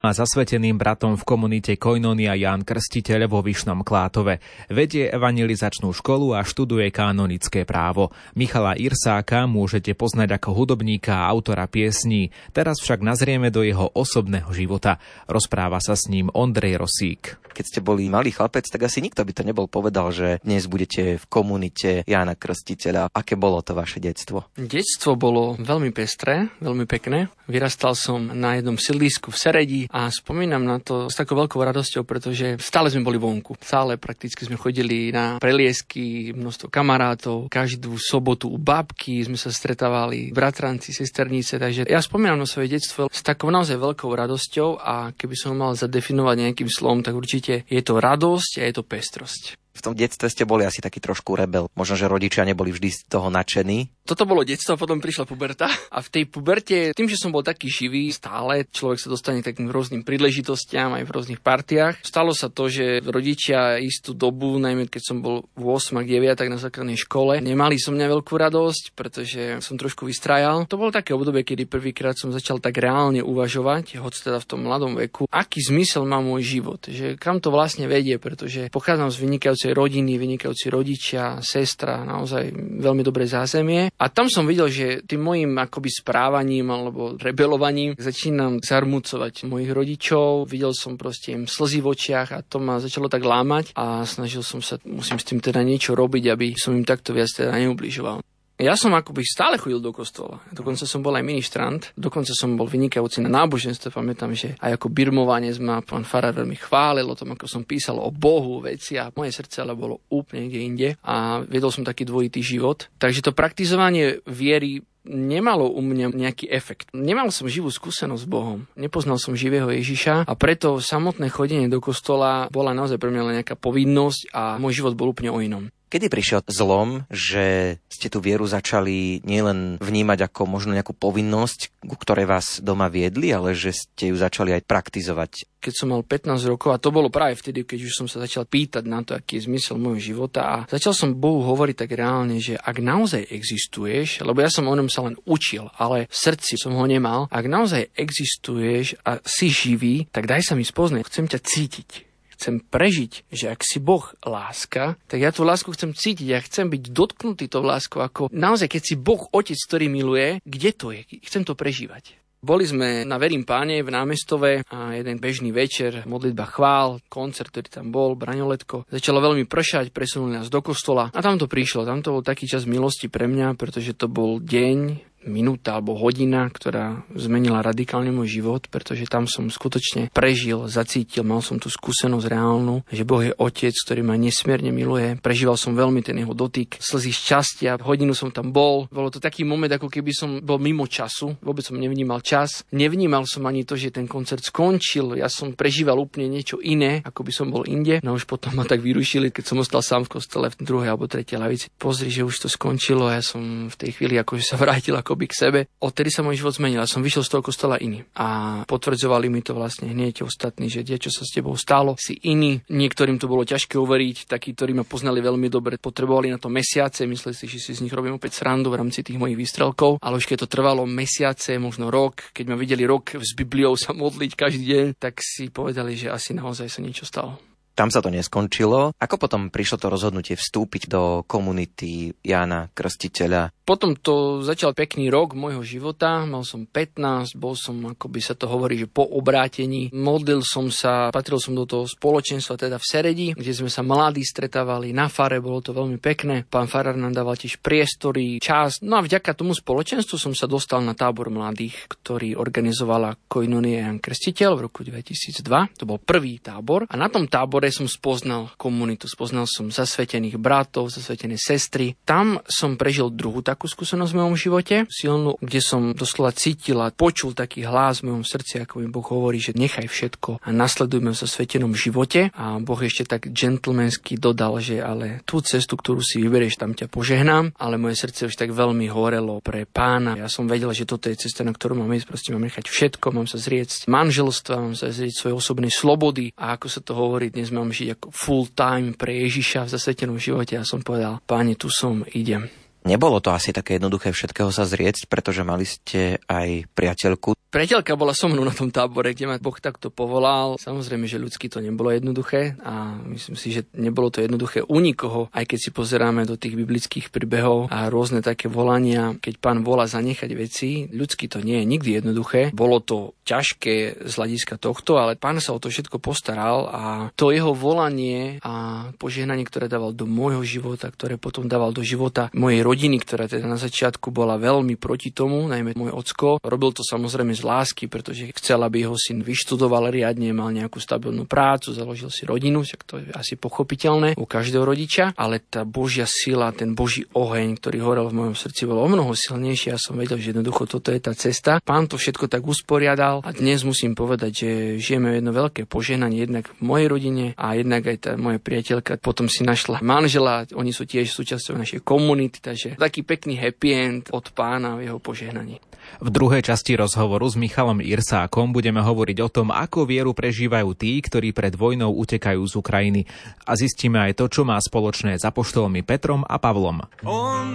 a zasveteným bratom v komunite Koinonia Ján Krstiteľ vo Vyšnom Klátove. Vedie evangelizačnú školu a študuje kanonické právo. Michala Irsáka môžete poznať ako hudobníka a autora piesní, teraz však nazrieme do jeho osobného života. Rozpráva sa s ním Ondrej Rosík. Keď ste boli malý chlapec, tak asi nikto by to nebol povedal, že dnes budete v komunite Jána Krstiteľa. Aké bolo to vaše detstvo? Detstvo bolo veľmi pestré, veľmi pekné. Vyrastal som na jednom sídlisku v Seredi a spomínam na to s takou veľkou radosťou, pretože stále sme boli vonku. Stále prakticky sme chodili na preliesky, množstvo kamarátov, každú sobotu u babky sme sa stretávali, bratranci, sesternice, takže ja spomínam na svoje detstvo s takou naozaj veľkou radosťou a keby som mal zadefinovať nejakým slovom, tak určite je to radosť a je to pestrosť v tom detstve ste boli asi taký trošku rebel. Možno, že rodičia neboli vždy z toho nadšení. Toto bolo detstvo, potom prišla puberta a v tej puberte, tým, že som bol taký živý, stále človek sa dostane takým rôznym príležitostiam aj v rôznych partiách. Stalo sa to, že rodičia istú dobu, najmä keď som bol v 8 a 9 tak na základnej škole, nemali som mňa veľkú radosť, pretože som trošku vystrajal. To bolo také obdobie, kedy prvýkrát som začal tak reálne uvažovať, hoď teda v tom mladom veku, aký zmysel má môj život, že kam to vlastne vedie, pretože pochádzam z vynikajúcej vynikajúcej rodiny, vynikajúci rodičia, sestra, naozaj veľmi dobré zázemie. A tam som videl, že tým mojim akoby správaním alebo rebelovaním začínam zarmúcovať mojich rodičov. Videl som proste im slzy v očiach a to ma začalo tak lámať a snažil som sa, musím s tým teda niečo robiť, aby som im takto viac teda neubližoval. Ja som akoby stále chodil do kostola. Dokonca som bol aj ministrant. Dokonca som bol vynikajúci na náboženstve. Pamätám, že aj ako birmovanec ma pán Farár veľmi chválil o tom, ako som písal o Bohu veci a moje srdce ale bolo úplne kde inde. A viedol som taký dvojitý život. Takže to praktizovanie viery nemalo u mňa nejaký efekt. Nemal som živú skúsenosť s Bohom. Nepoznal som živého Ježiša a preto samotné chodenie do kostola bola naozaj pre mňa len nejaká povinnosť a môj život bol úplne o inom. Kedy prišiel zlom, že ste tú vieru začali nielen vnímať ako možno nejakú povinnosť, ku ktorej vás doma viedli, ale že ste ju začali aj praktizovať? Keď som mal 15 rokov, a to bolo práve vtedy, keď už som sa začal pýtať na to, aký je zmysel môjho života a začal som Bohu hovoriť tak reálne, že ak naozaj existuješ, lebo ja som o ňom sa len učil, ale v srdci som ho nemal, ak naozaj existuješ a si živý, tak daj sa mi spoznať, chcem ťa cítiť chcem prežiť, že ak si Boh láska, tak ja tú lásku chcem cítiť, ja chcem byť dotknutý tou láskou, ako naozaj, keď si Boh Otec, ktorý miluje, kde to je? Chcem to prežívať. Boli sme na Verím páne v námestove a jeden bežný večer, modlitba chvál, koncert, ktorý tam bol, braňoletko. Začalo veľmi pršať, presunuli nás do kostola a tam to prišlo. Tam to bol taký čas milosti pre mňa, pretože to bol deň, minúta alebo hodina, ktorá zmenila radikálne môj život, pretože tam som skutočne prežil, zacítil, mal som tú skúsenosť reálnu, že Boh je otec, ktorý ma nesmierne miluje. Prežíval som veľmi ten jeho dotyk, slzy šťastia, hodinu som tam bol. Bolo to taký moment, ako keby som bol mimo času, vôbec som nevnímal čas. Nevnímal som ani to, že ten koncert skončil, ja som prežíval úplne niečo iné, ako by som bol inde. No už potom ma tak vyrušili, keď som ostal sám v kostele v druhej alebo tretej lavici. Pozri, že už to skončilo ja som v tej chvíli akože sa vrátil ako akoby k sebe. Odtedy sa môj život zmenil. Ja som vyšiel z toho kostola iný. A potvrdzovali mi to vlastne hneď ostatní, že die, čo sa s tebou stalo, si iný. Niektorým to bolo ťažké uveriť, takí, ktorí ma poznali veľmi dobre, potrebovali na to mesiace, mysleli si, že si z nich robím opäť srandu v rámci tých mojich výstrelkov, ale už keď to trvalo mesiace, možno rok, keď ma videli rok s Bibliou sa modliť každý deň, tak si povedali, že asi naozaj sa niečo stalo. Tam sa to neskončilo. Ako potom prišlo to rozhodnutie vstúpiť do komunity Jána Krstiteľa? Potom to začal pekný rok môjho života. Mal som 15, bol som, ako by sa to hovorí, že po obrátení. Modlil som sa, patril som do toho spoločenstva, teda v Seredi, kde sme sa mladí stretávali na fare, bolo to veľmi pekné. Pán Farar nám dával tiež priestory, čas. No a vďaka tomu spoločenstvu som sa dostal na tábor mladých, ktorý organizovala Koinonie Jan Krstiteľ v roku 2002. To bol prvý tábor. A na tom tábore som spoznal komunitu, spoznal som zasvetených bratov, zasvetené sestry. Tam som prežil druhú takú skúsenosť v mojom živote, silnú, kde som doslova cítil a počul taký hlas v mojom srdci, ako mi Boh hovorí, že nechaj všetko a nasledujme v zasvetenom živote. A Boh ešte tak gentlemansky dodal, že ale tú cestu, ktorú si vyberieš, tam ťa požehnám, ale moje srdce už tak veľmi horelo pre pána. Ja som vedel, že toto je cesta, na ktorú mám ísť, proste mám nechať všetko, mám sa zrieť manželstva, mám sa zrieť svoje osobnej slobody a ako sa to hovorí, dnes mám žiť ako full time pre Ježiša v zasvetenom živote. Ja som povedal, páne, tu som, idem. Nebolo to asi také jednoduché všetkého sa zrieť, pretože mali ste aj priateľku. Priateľka bola so mnou na tom tábore, kde ma Boh takto povolal. Samozrejme, že ľudsky to nebolo jednoduché a myslím si, že nebolo to jednoduché u nikoho, aj keď si pozeráme do tých biblických príbehov a rôzne také volania, keď pán volá zanechať veci, ľudsky to nie je nikdy jednoduché. Bolo to ťažké z hľadiska tohto, ale pán sa o to všetko postaral a to jeho volanie a požehnanie, ktoré dával do môjho života, ktoré potom dával do života mojej rodiny, ktorá teda na začiatku bola veľmi proti tomu, najmä môj ocko, robil to samozrejme z lásky, pretože chcel, aby jeho syn vyštudoval riadne, mal nejakú stabilnú prácu, založil si rodinu, však to je asi pochopiteľné u každého rodiča, ale tá Božia sila, ten Boží oheň, ktorý horel v mojom srdci, bol o mnoho silnejší a som vedel, že jednoducho toto je tá cesta. Pán to všetko tak usporiadal a dnes musím povedať, že žijeme jedno veľké poženanie jednak v mojej rodine a jednak aj tá moja priateľka potom si našla manžela, oni sú tiež súčasťou našej komunity, takže taký pekný happy end od pána v jeho požehnaní. V druhej časti rozhovoru s Michalom Irsákom budeme hovoriť o tom, ako vieru prežívajú tí, ktorí pred vojnou utekajú z Ukrajiny. A zistíme aj to, čo má spoločné s apoštolmi Petrom a Pavlom. On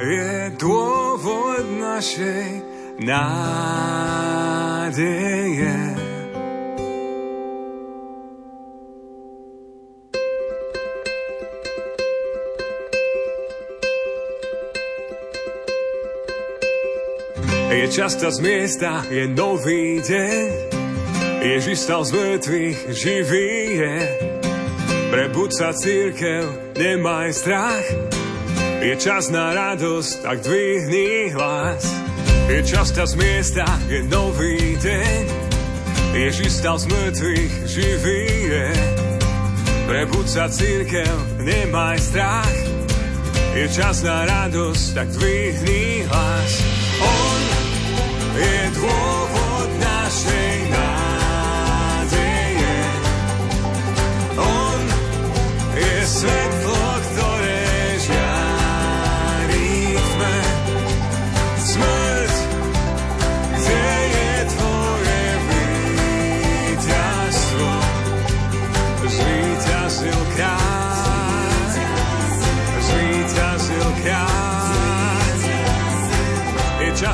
je dôvod našej nádeje. Je často z miesta, je nový deň. Ježiš stal z mŕtvych, živý je. Prebud sa církev, nemaj strach. Je čas na radosť, tak dvihni hlas. Je čas z miesta, je nový deň. Ježiš stal z mŕtvych, živý je. Prebud sa církev, nemaj strach. Je čas na radosť, tak dvihni hlas. Je dôvod našej nádeje. On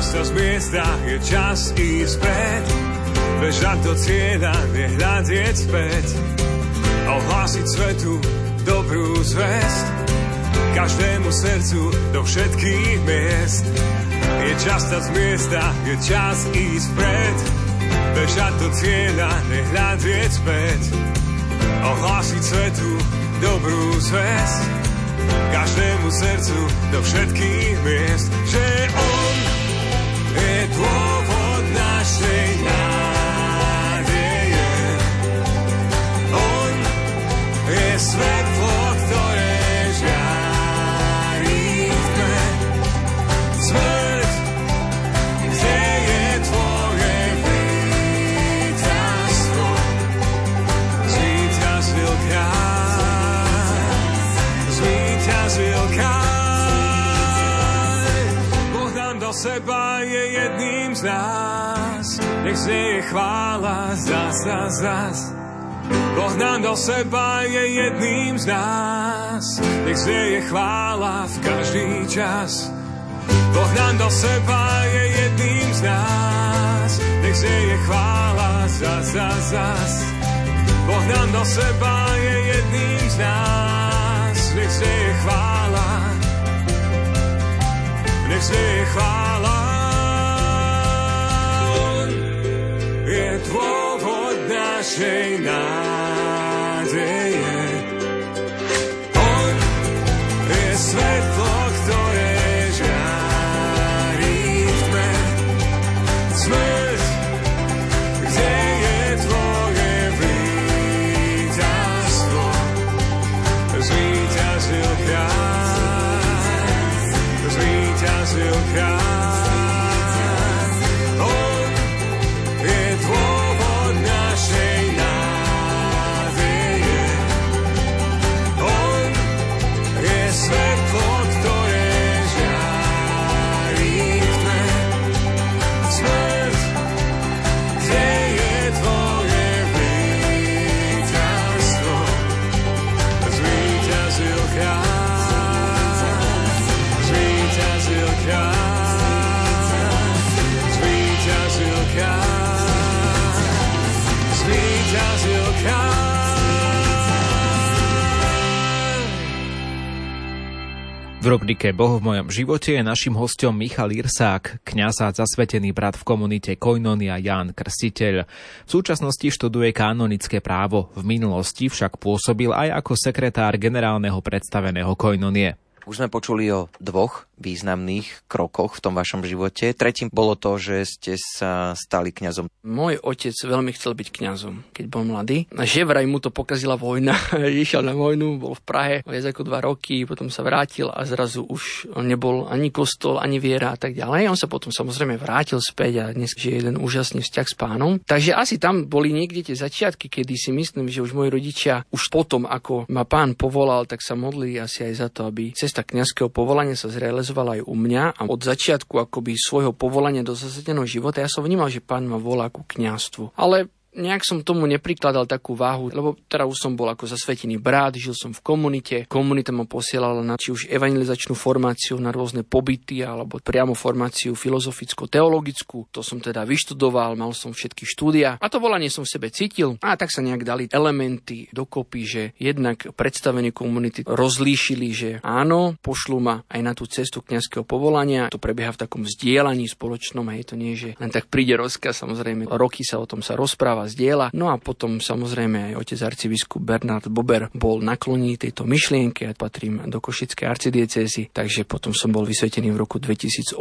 čas z miesta, je čas ísť späť. Bežať do cieľa, nehľadieť späť. A ohlásiť svetu dobrú zväzť. Každému srdcu do všetkých miest. Je čas z miesta, je čas ísť späť. Bežať do cieľa, nehľadieť späť. A ohlásiť svetu dobrú zväzť. Každému srdcu do všetkých miest, že on dôvod našej nádeje. On jedným z nás. Nech znieje chvála zas a zas. Boh nám do seba je jedným z nás. Nech znieje chvála v každý čas. Boh nám do seba je jedným z nás. Nech znieje chvála zas a zas. Boh nám do seba je jedným z nás. Nech znieje chvála. Nech znieje chvála. Je dôvod našej nádeje. Rubrike Boh v mojom živote je našim hostom Michal Irsák, kňaz a zasvetený brat v komunite Koinonia Jan Krstiteľ. V súčasnosti študuje kanonické právo, v minulosti však pôsobil aj ako sekretár generálneho predstaveného Koinonie. Už sme počuli o dvoch významných krokoch v tom vašom živote. Tretím bolo to, že ste sa stali kňazom. Môj otec veľmi chcel byť kňazom, keď bol mladý. A že vraj mu to pokazila vojna. Išiel na vojnu, bol v Prahe viac ako dva roky, potom sa vrátil a zrazu už nebol ani kostol, ani viera a tak ďalej. On sa potom samozrejme vrátil späť a dnes je jeden úžasný vzťah s pánom. Takže asi tam boli niekde tie začiatky, kedy si myslím, že už moji rodičia už potom, ako ma pán povolal, tak sa modlili asi aj za to, aby cesta kňazského povolania sa zrealizovala realizoval aj u mňa a od začiatku akoby svojho povolania do zasadeného života ja som vnímal, že pán ma volá ku kňastvu. Ale nejak som tomu neprikladal takú váhu, lebo teda už som bol ako zasvetený brat, žil som v komunite, komunita ma posielala na či už evangelizačnú formáciu, na rôzne pobyty, alebo priamo formáciu filozoficko-teologickú. To som teda vyštudoval, mal som všetky štúdia a to volanie som v sebe cítil a tak sa nejak dali elementy dokopy, že jednak predstavení komunity rozlíšili, že áno, pošlu ma aj na tú cestu kňazského povolania. To prebieha v takom vzdielaní spoločnom, hej, to nie, že len tak príde rozkaz, samozrejme, roky sa o tom sa rozpráva z diela. No a potom samozrejme aj otec arcibiskup Bernard Bober bol naklonený tejto myšlienke a patrím do Košickej arcidiecézy, takže potom som bol vysvetený v roku 2018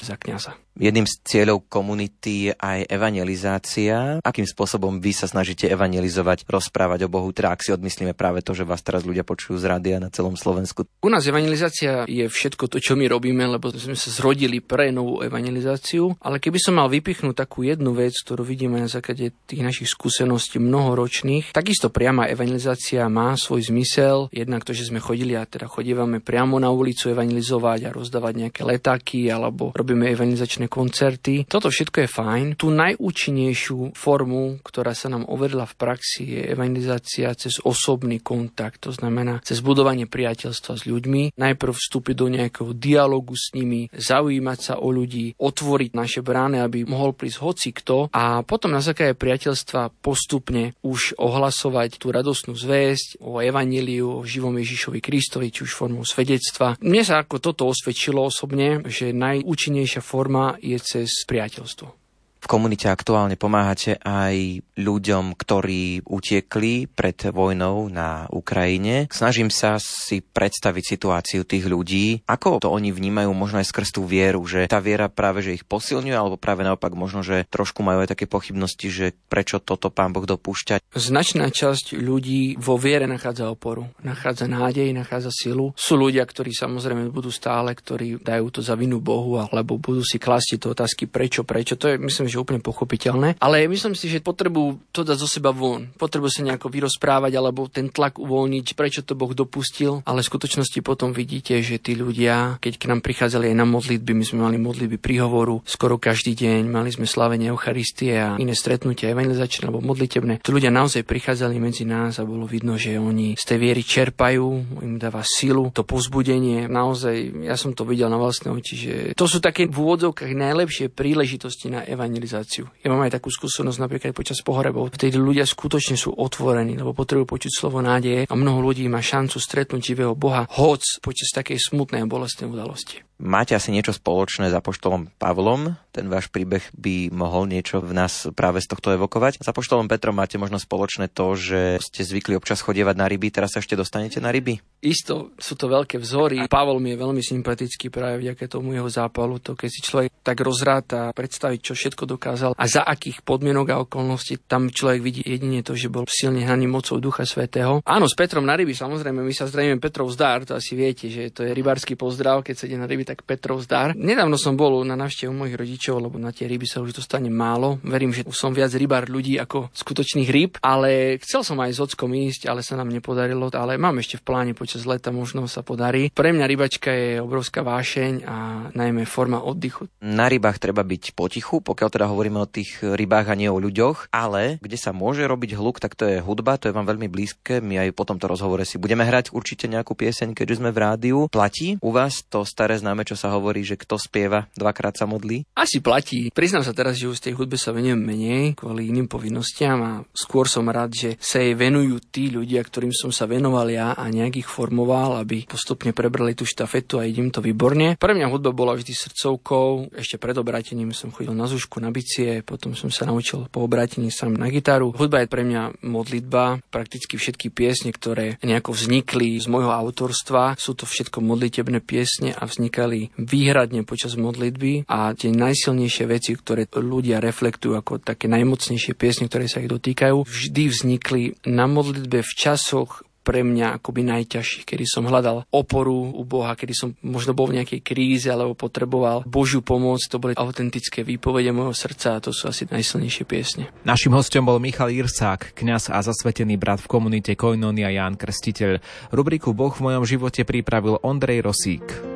za kňaza. Jedným z cieľov komunity je aj evangelizácia. Akým spôsobom vy sa snažíte evangelizovať, rozprávať o Bohu? Teda ak si odmyslíme práve to, že vás teraz ľudia počujú z rádia na celom Slovensku. U nás evangelizácia je všetko to, čo my robíme, lebo sme sa zrodili pre novú evangelizáciu. Ale keby som mal vypichnúť takú jednu vec, ktorú vidíme na základe tých našich skúseností mnohoročných. Takisto priama evangelizácia má svoj zmysel, jednak to, že sme chodili a teda chodívame priamo na ulicu evangelizovať a rozdávať nejaké letáky alebo robíme evangelizačné koncerty. Toto všetko je fajn. Tú najúčinnejšiu formu, ktorá sa nám overila v praxi, je evangelizácia cez osobný kontakt, to znamená cez budovanie priateľstva s ľuďmi. Najprv vstúpiť do nejakého dialogu s nimi, zaujímať sa o ľudí, otvoriť naše brány, aby mohol prísť hoci kto a potom na základe priateľstva postupne už ohlasovať tú radostnú zväzť o evaníliu, o živom Ježišovi Kristovi, či už formou svedectva. Mne sa ako toto osvedčilo osobne, že najúčinnejšia forma je cez priateľstvo. V komunite aktuálne pomáhate aj ľuďom, ktorí utiekli pred vojnou na Ukrajine. Snažím sa si predstaviť situáciu tých ľudí, ako to oni vnímajú možno aj skrz tú vieru, že tá viera práve že ich posilňuje, alebo práve naopak možno, že trošku majú aj také pochybnosti, že prečo toto pán Boh dopúšťa. Značná časť ľudí vo viere nachádza oporu, nachádza nádej, nachádza silu. Sú ľudia, ktorí samozrejme budú stále, ktorí dajú to za vinu Bohu, alebo budú si klásť to otázky prečo, prečo. To je myslím, že úplne pochopiteľné. Ale myslím si, že potrebu to dať zo seba von. Potrebu sa nejako vyrozprávať alebo ten tlak uvoľniť, prečo to Boh dopustil. Ale v skutočnosti potom vidíte, že tí ľudia, keď k nám prichádzali aj na modlitby, my sme mali modlitby príhovoru skoro každý deň, mali sme slavenie Eucharistie a iné stretnutia evangelizačné alebo modlitebné. Tí ľudia naozaj prichádzali medzi nás a bolo vidno, že oni z tej viery čerpajú, im dáva silu, to pozbudenie. Naozaj, ja som to videl na vlastné oči, že to sú také v úvodzovkách najlepšie príležitosti na evangelizáciu. Ja mám aj takú skúsenosť napríklad počas pohrebov. Vtedy ľudia skutočne sú otvorení, lebo potrebujú počuť slovo nádeje a mnoho ľudí má šancu stretnúť živého Boha, hoc počas takej smutnej a bolestnej udalosti. Máte asi niečo spoločné s Apoštolom Pavlom? Ten váš príbeh by mohol niečo v nás práve z tohto evokovať. S Apoštolom Petrom máte možno spoločné to, že ste zvykli občas chodievať na ryby, teraz sa ešte dostanete na ryby? Isto, sú to veľké vzory. Pavol mi je veľmi sympatický práve vďaka tomu jeho zápalu. To keď si človek tak rozráta predstaviť, čo všetko dokázal a za akých podmienok a okolností tam človek vidí jedine to, že bol silne hnaný mocou Ducha Svetého. Áno, s Petrom na ryby, samozrejme, my sa zdravíme Petrov zdar, to asi viete, že to je rybársky pozdrav, keď sa ide na ryby tak Petrov zdar. Nedávno som bol na návštevu mojich rodičov, lebo na tie ryby sa už dostane málo. Verím, že som viac rybár ľudí ako skutočných ryb, ale chcel som aj s ockom ísť, ale sa nám nepodarilo, ale mám ešte v pláne počas leta, možno sa podarí. Pre mňa rybačka je obrovská vášeň a najmä forma oddychu. Na rybách treba byť potichu, pokiaľ teda hovoríme o tých rybách a nie o ľuďoch, ale kde sa môže robiť hluk, tak to je hudba, to je vám veľmi blízke. My aj po tomto rozhovore si budeme hrať určite nejakú pieseň, keďže sme v rádiu. Platí u vás to staré známe, čo sa hovorí, že kto spieva, dvakrát sa modlí? Asi si platí. Priznám sa teraz, že už tej hudbe sa venujem menej kvôli iným povinnostiam a skôr som rád, že sa jej venujú tí ľudia, ktorým som sa venoval ja a nejak ich formoval, aby postupne prebrali tú štafetu a idem to výborne. Pre mňa hudba bola vždy srdcovkou. Ešte pred obrátením som chodil na zušku, na bicie, potom som sa naučil po obrátení sám na gitaru. Hudba je pre mňa modlitba. Prakticky všetky piesne, ktoré nejako vznikli z môjho autorstva, sú to všetko modlitebné piesne a vznikali výhradne počas modlitby a tie najsilnejšie veci, ktoré ľudia reflektujú ako také najmocnejšie piesne, ktoré sa ich dotýkajú, vždy vznikli na modlitbe v časoch pre mňa akoby najťažších, kedy som hľadal oporu u Boha, kedy som možno bol v nejakej kríze alebo potreboval Božiu pomoc. To boli autentické výpovede môjho srdca a to sú asi najsilnejšie piesne. Našim hostom bol Michal Irsák, kňaz a zasvetený brat v komunite Koinonia Ján Krstiteľ. Rubriku Boh v mojom živote pripravil Ondrej Rosík.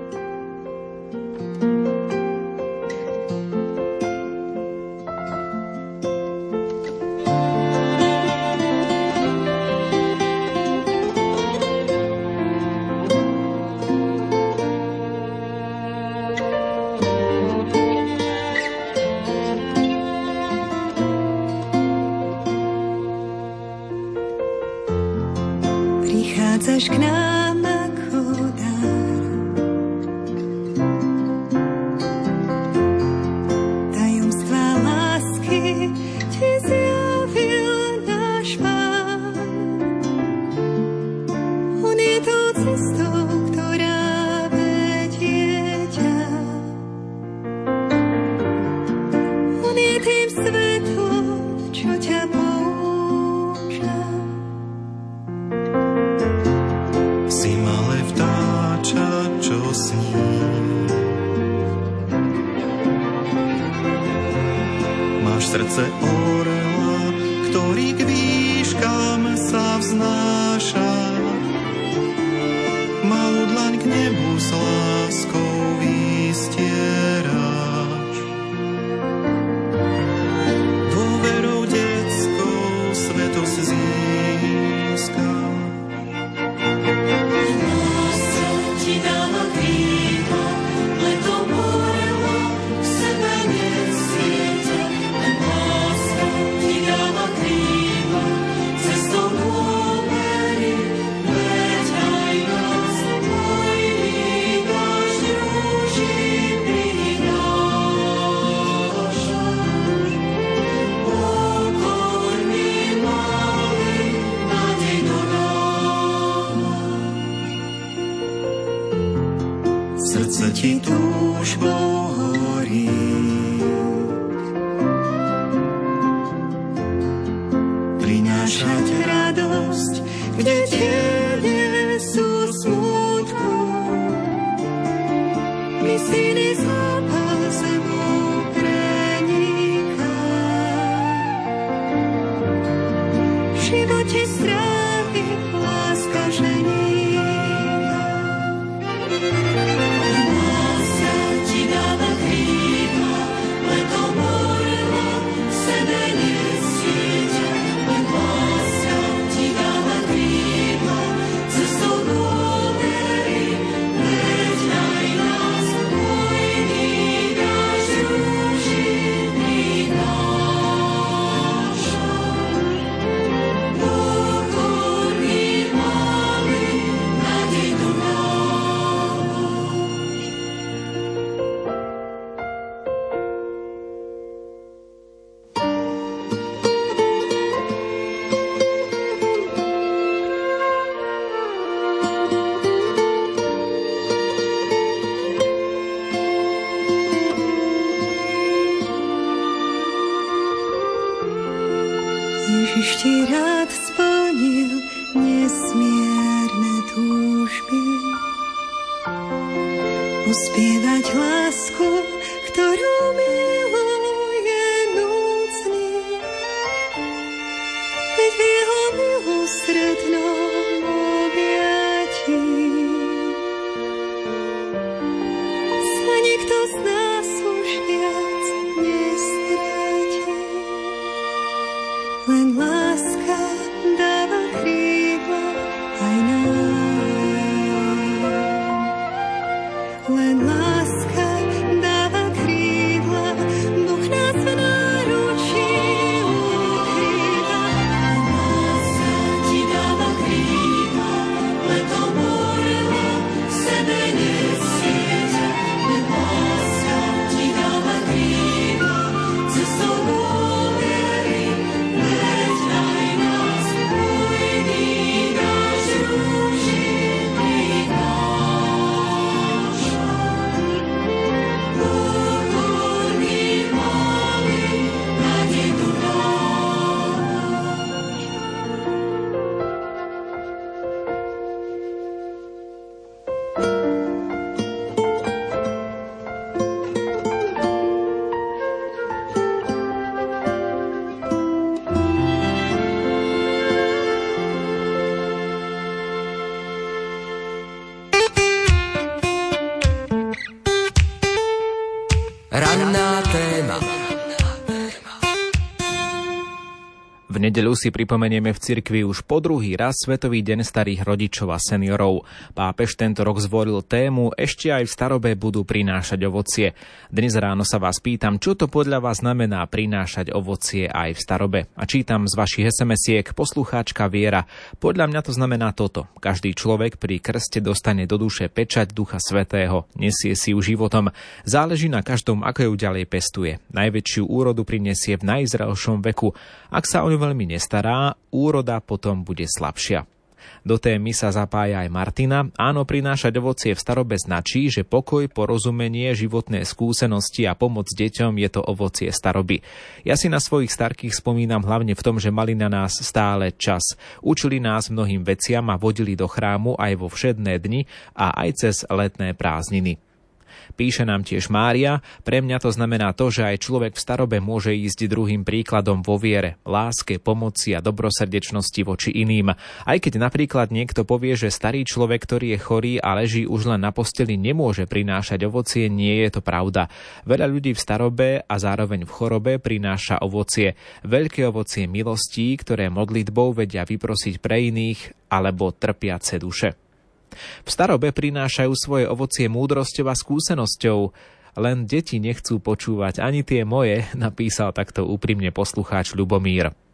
srdce orela, ktorý k výškam sa vznáša. srdce ti túžbou nedeľu si pripomenieme v cirkvi už po druhý raz Svetový deň starých rodičov a seniorov. Pápež tento rok zvolil tému Ešte aj v starobe budú prinášať ovocie. Dnes ráno sa vás pýtam, čo to podľa vás znamená prinášať ovocie aj v starobe. A čítam z vašich SMS-iek poslucháčka Viera. Podľa mňa to znamená toto. Každý človek pri krste dostane do duše pečať Ducha Svetého. Nesie si ju životom. Záleží na každom, ako ju ďalej pestuje. Najväčšiu úrodu prinesie v najzrelšom veku. Ak sa o ňu veľmi nestará, úroda potom bude slabšia. Do témy sa zapája aj Martina. Áno, prinášať ovocie v starobe značí, že pokoj, porozumenie, životné skúsenosti a pomoc deťom je to ovocie staroby. Ja si na svojich starkých spomínam hlavne v tom, že mali na nás stále čas. Učili nás mnohým veciam a vodili do chrámu aj vo všedné dni a aj cez letné prázdniny. Píše nám tiež Mária, pre mňa to znamená to, že aj človek v starobe môže ísť druhým príkladom vo viere, láske, pomoci a dobrosrdečnosti voči iným. Aj keď napríklad niekto povie, že starý človek, ktorý je chorý a leží už len na posteli, nemôže prinášať ovocie, nie je to pravda. Veľa ľudí v starobe a zároveň v chorobe prináša ovocie. Veľké ovocie milostí, ktoré modlitbou vedia vyprosiť pre iných alebo trpiace duše. V starobe prinášajú svoje ovocie múdrosťou a skúsenosťou. Len deti nechcú počúvať ani tie moje, napísal takto úprimne poslucháč Ľubomír.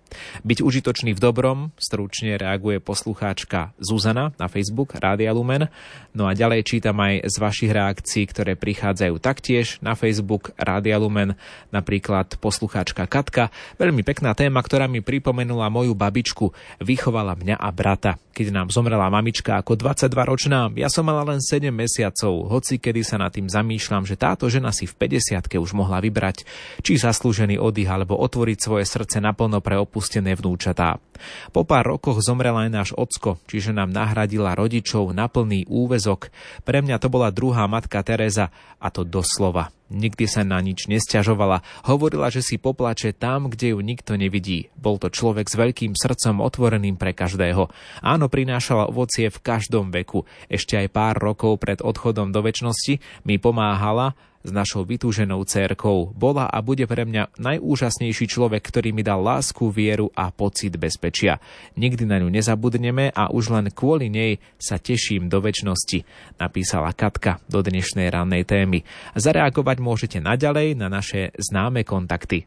Byť užitočný v dobrom, stručne reaguje poslucháčka Zuzana na Facebook Rádia Lumen. No a ďalej čítam aj z vašich reakcií, ktoré prichádzajú taktiež na Facebook Rádia Lumen, napríklad poslucháčka Katka. Veľmi pekná téma, ktorá mi pripomenula moju babičku. Vychovala mňa a brata. Keď nám zomrela mamička ako 22-ročná, ja som mala len 7 mesiacov, hoci kedy sa nad tým zamýšľam, že táto žena si v 50 už mohla vybrať, či zaslúžený oddych alebo otvoriť svoje srdce naplno pre opustené vnúčatá. Po pár rokoch zomrel aj náš ocko, čiže nám nahradila rodičov na plný úvezok. Pre mňa to bola druhá matka Teresa a to doslova. Nikdy sa na nič nesťažovala. Hovorila, že si poplače tam, kde ju nikto nevidí. Bol to človek s veľkým srdcom otvoreným pre každého. Áno, prinášala ovocie v každom veku. Ešte aj pár rokov pred odchodom do väčšnosti mi pomáhala s našou vytúženou cérkou. Bola a bude pre mňa najúžasnejší človek, ktorý mi dal lásku, vieru a pocit bezpečia. Nikdy na ňu nezabudneme a už len kvôli nej sa teším do väčšnosti, napísala Katka do dnešnej rannej témy. Zareagovať môžete naďalej na naše známe kontakty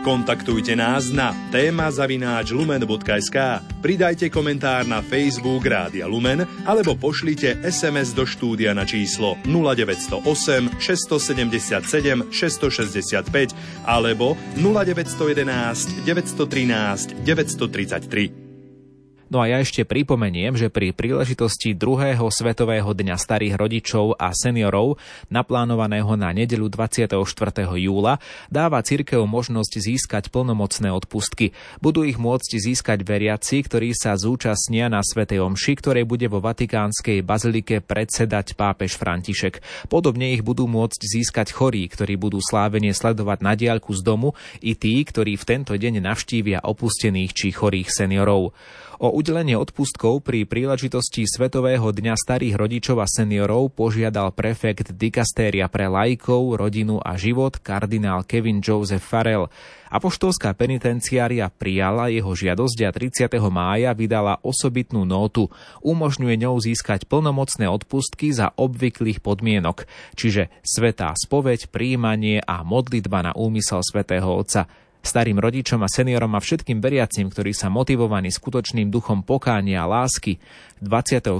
Kontaktujte nás na téma zavináč lumen.sk, pridajte komentár na Facebook Rádia Lumen alebo pošlite SMS do štúdia na číslo 0908 677 665 alebo 0911 913 933. No a ja ešte pripomeniem, že pri príležitosti druhého Svetového dňa starých rodičov a seniorov, naplánovaného na nedelu 24. júla, dáva cirkev možnosť získať plnomocné odpustky. Budú ich môcť získať veriaci, ktorí sa zúčastnia na Svetej Omši, ktorej bude vo Vatikánskej bazilike predsedať pápež František. Podobne ich budú môcť získať chorí, ktorí budú slávenie sledovať na diaľku z domu, i tí, ktorí v tento deň navštívia opustených či chorých seniorov. O udelenie odpustkov pri príležitosti Svetového dňa starých rodičov a seniorov požiadal prefekt dikastéria pre lajkov, rodinu a život kardinál Kevin Joseph Farrell. Apoštolská penitenciária prijala jeho žiadosť a 30. mája vydala osobitnú nótu. Umožňuje ňou získať plnomocné odpustky za obvyklých podmienok, čiže svetá spoveď, príjmanie a modlitba na úmysel svätého Otca starým rodičom a seniorom a všetkým veriacim, ktorí sa motivovaní skutočným duchom pokánia a lásky 24.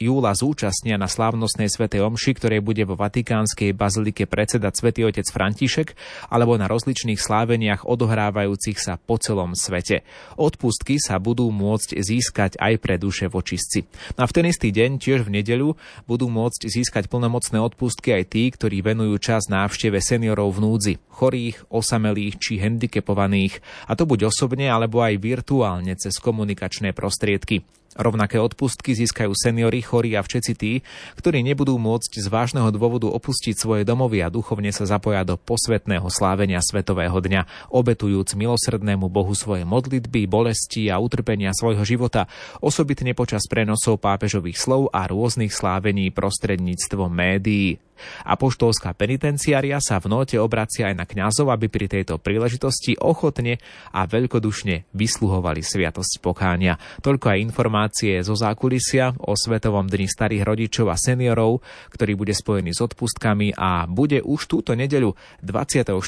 júla zúčastnia na slávnostnej svätej omši, ktorej bude vo Vatikánskej bazilike predsedať svätý otec František, alebo na rozličných sláveniach odohrávajúcich sa po celom svete. Odpustky sa budú môcť získať aj pre duše vočistci. No a v ten istý deň, tiež v nedeľu, budú môcť získať plnomocné odpustky aj tí, ktorí venujú čas návšteve seniorov v núdzi, chorých, osamelých či handicapovaných, a to buď osobne alebo aj virtuálne cez komunikačné prostriedky. Rovnaké odpustky získajú seniory, chorí a všetci tí, ktorí nebudú môcť z vážneho dôvodu opustiť svoje domovy a duchovne sa zapoja do posvetného slávenia Svetového dňa, obetujúc milosrdnému Bohu svoje modlitby, bolesti a utrpenia svojho života, osobitne počas prenosov pápežových slov a rôznych slávení prostredníctvom médií. Apoštolská penitenciária sa v note obracia aj na kňazov, aby pri tejto príležitosti ochotne a veľkodušne vysluhovali sviatosť pokánia. Toľko aj informácie zo zákulisia o Svetovom dni starých rodičov a seniorov, ktorý bude spojený s odpustkami a bude už túto nedeľu 24.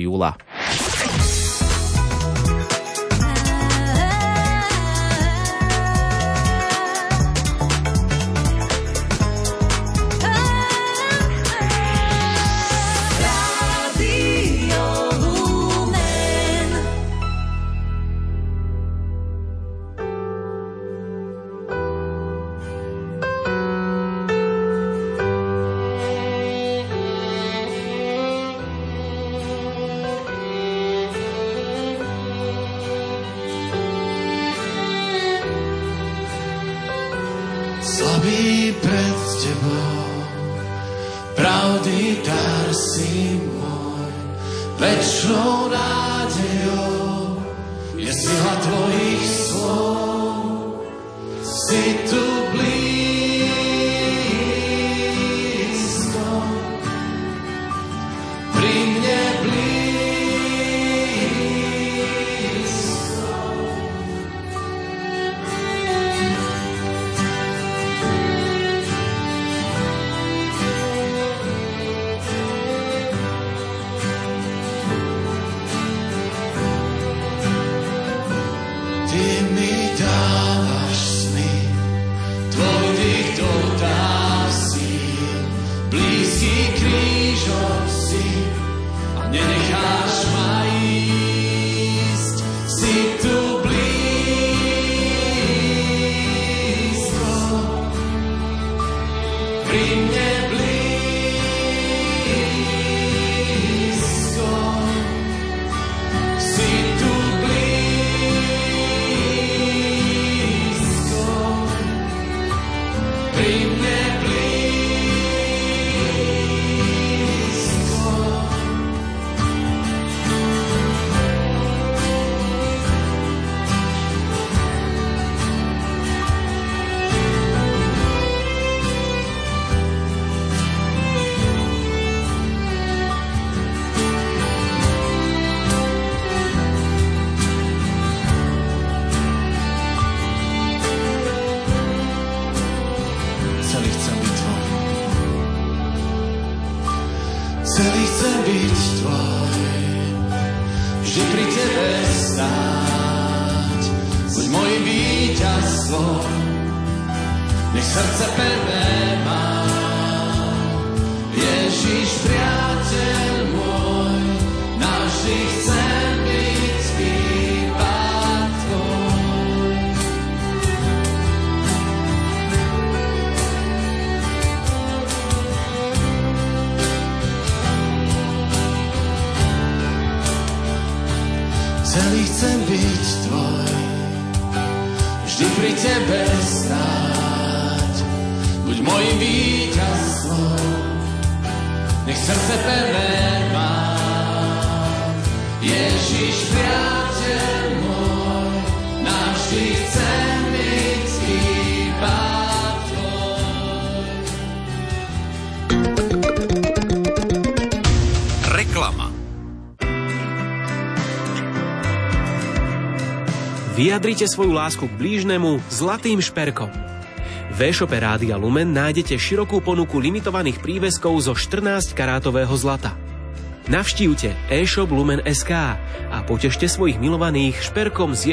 júla. Vyjadrite svoju lásku k blížnemu zlatým šperkom. V e-shope Rádia Lumen nájdete širokú ponuku limitovaných príveskov zo 14 karátového zlata. Navštívte e-shop Lumen.sk a potešte svojich milovaných šperkom z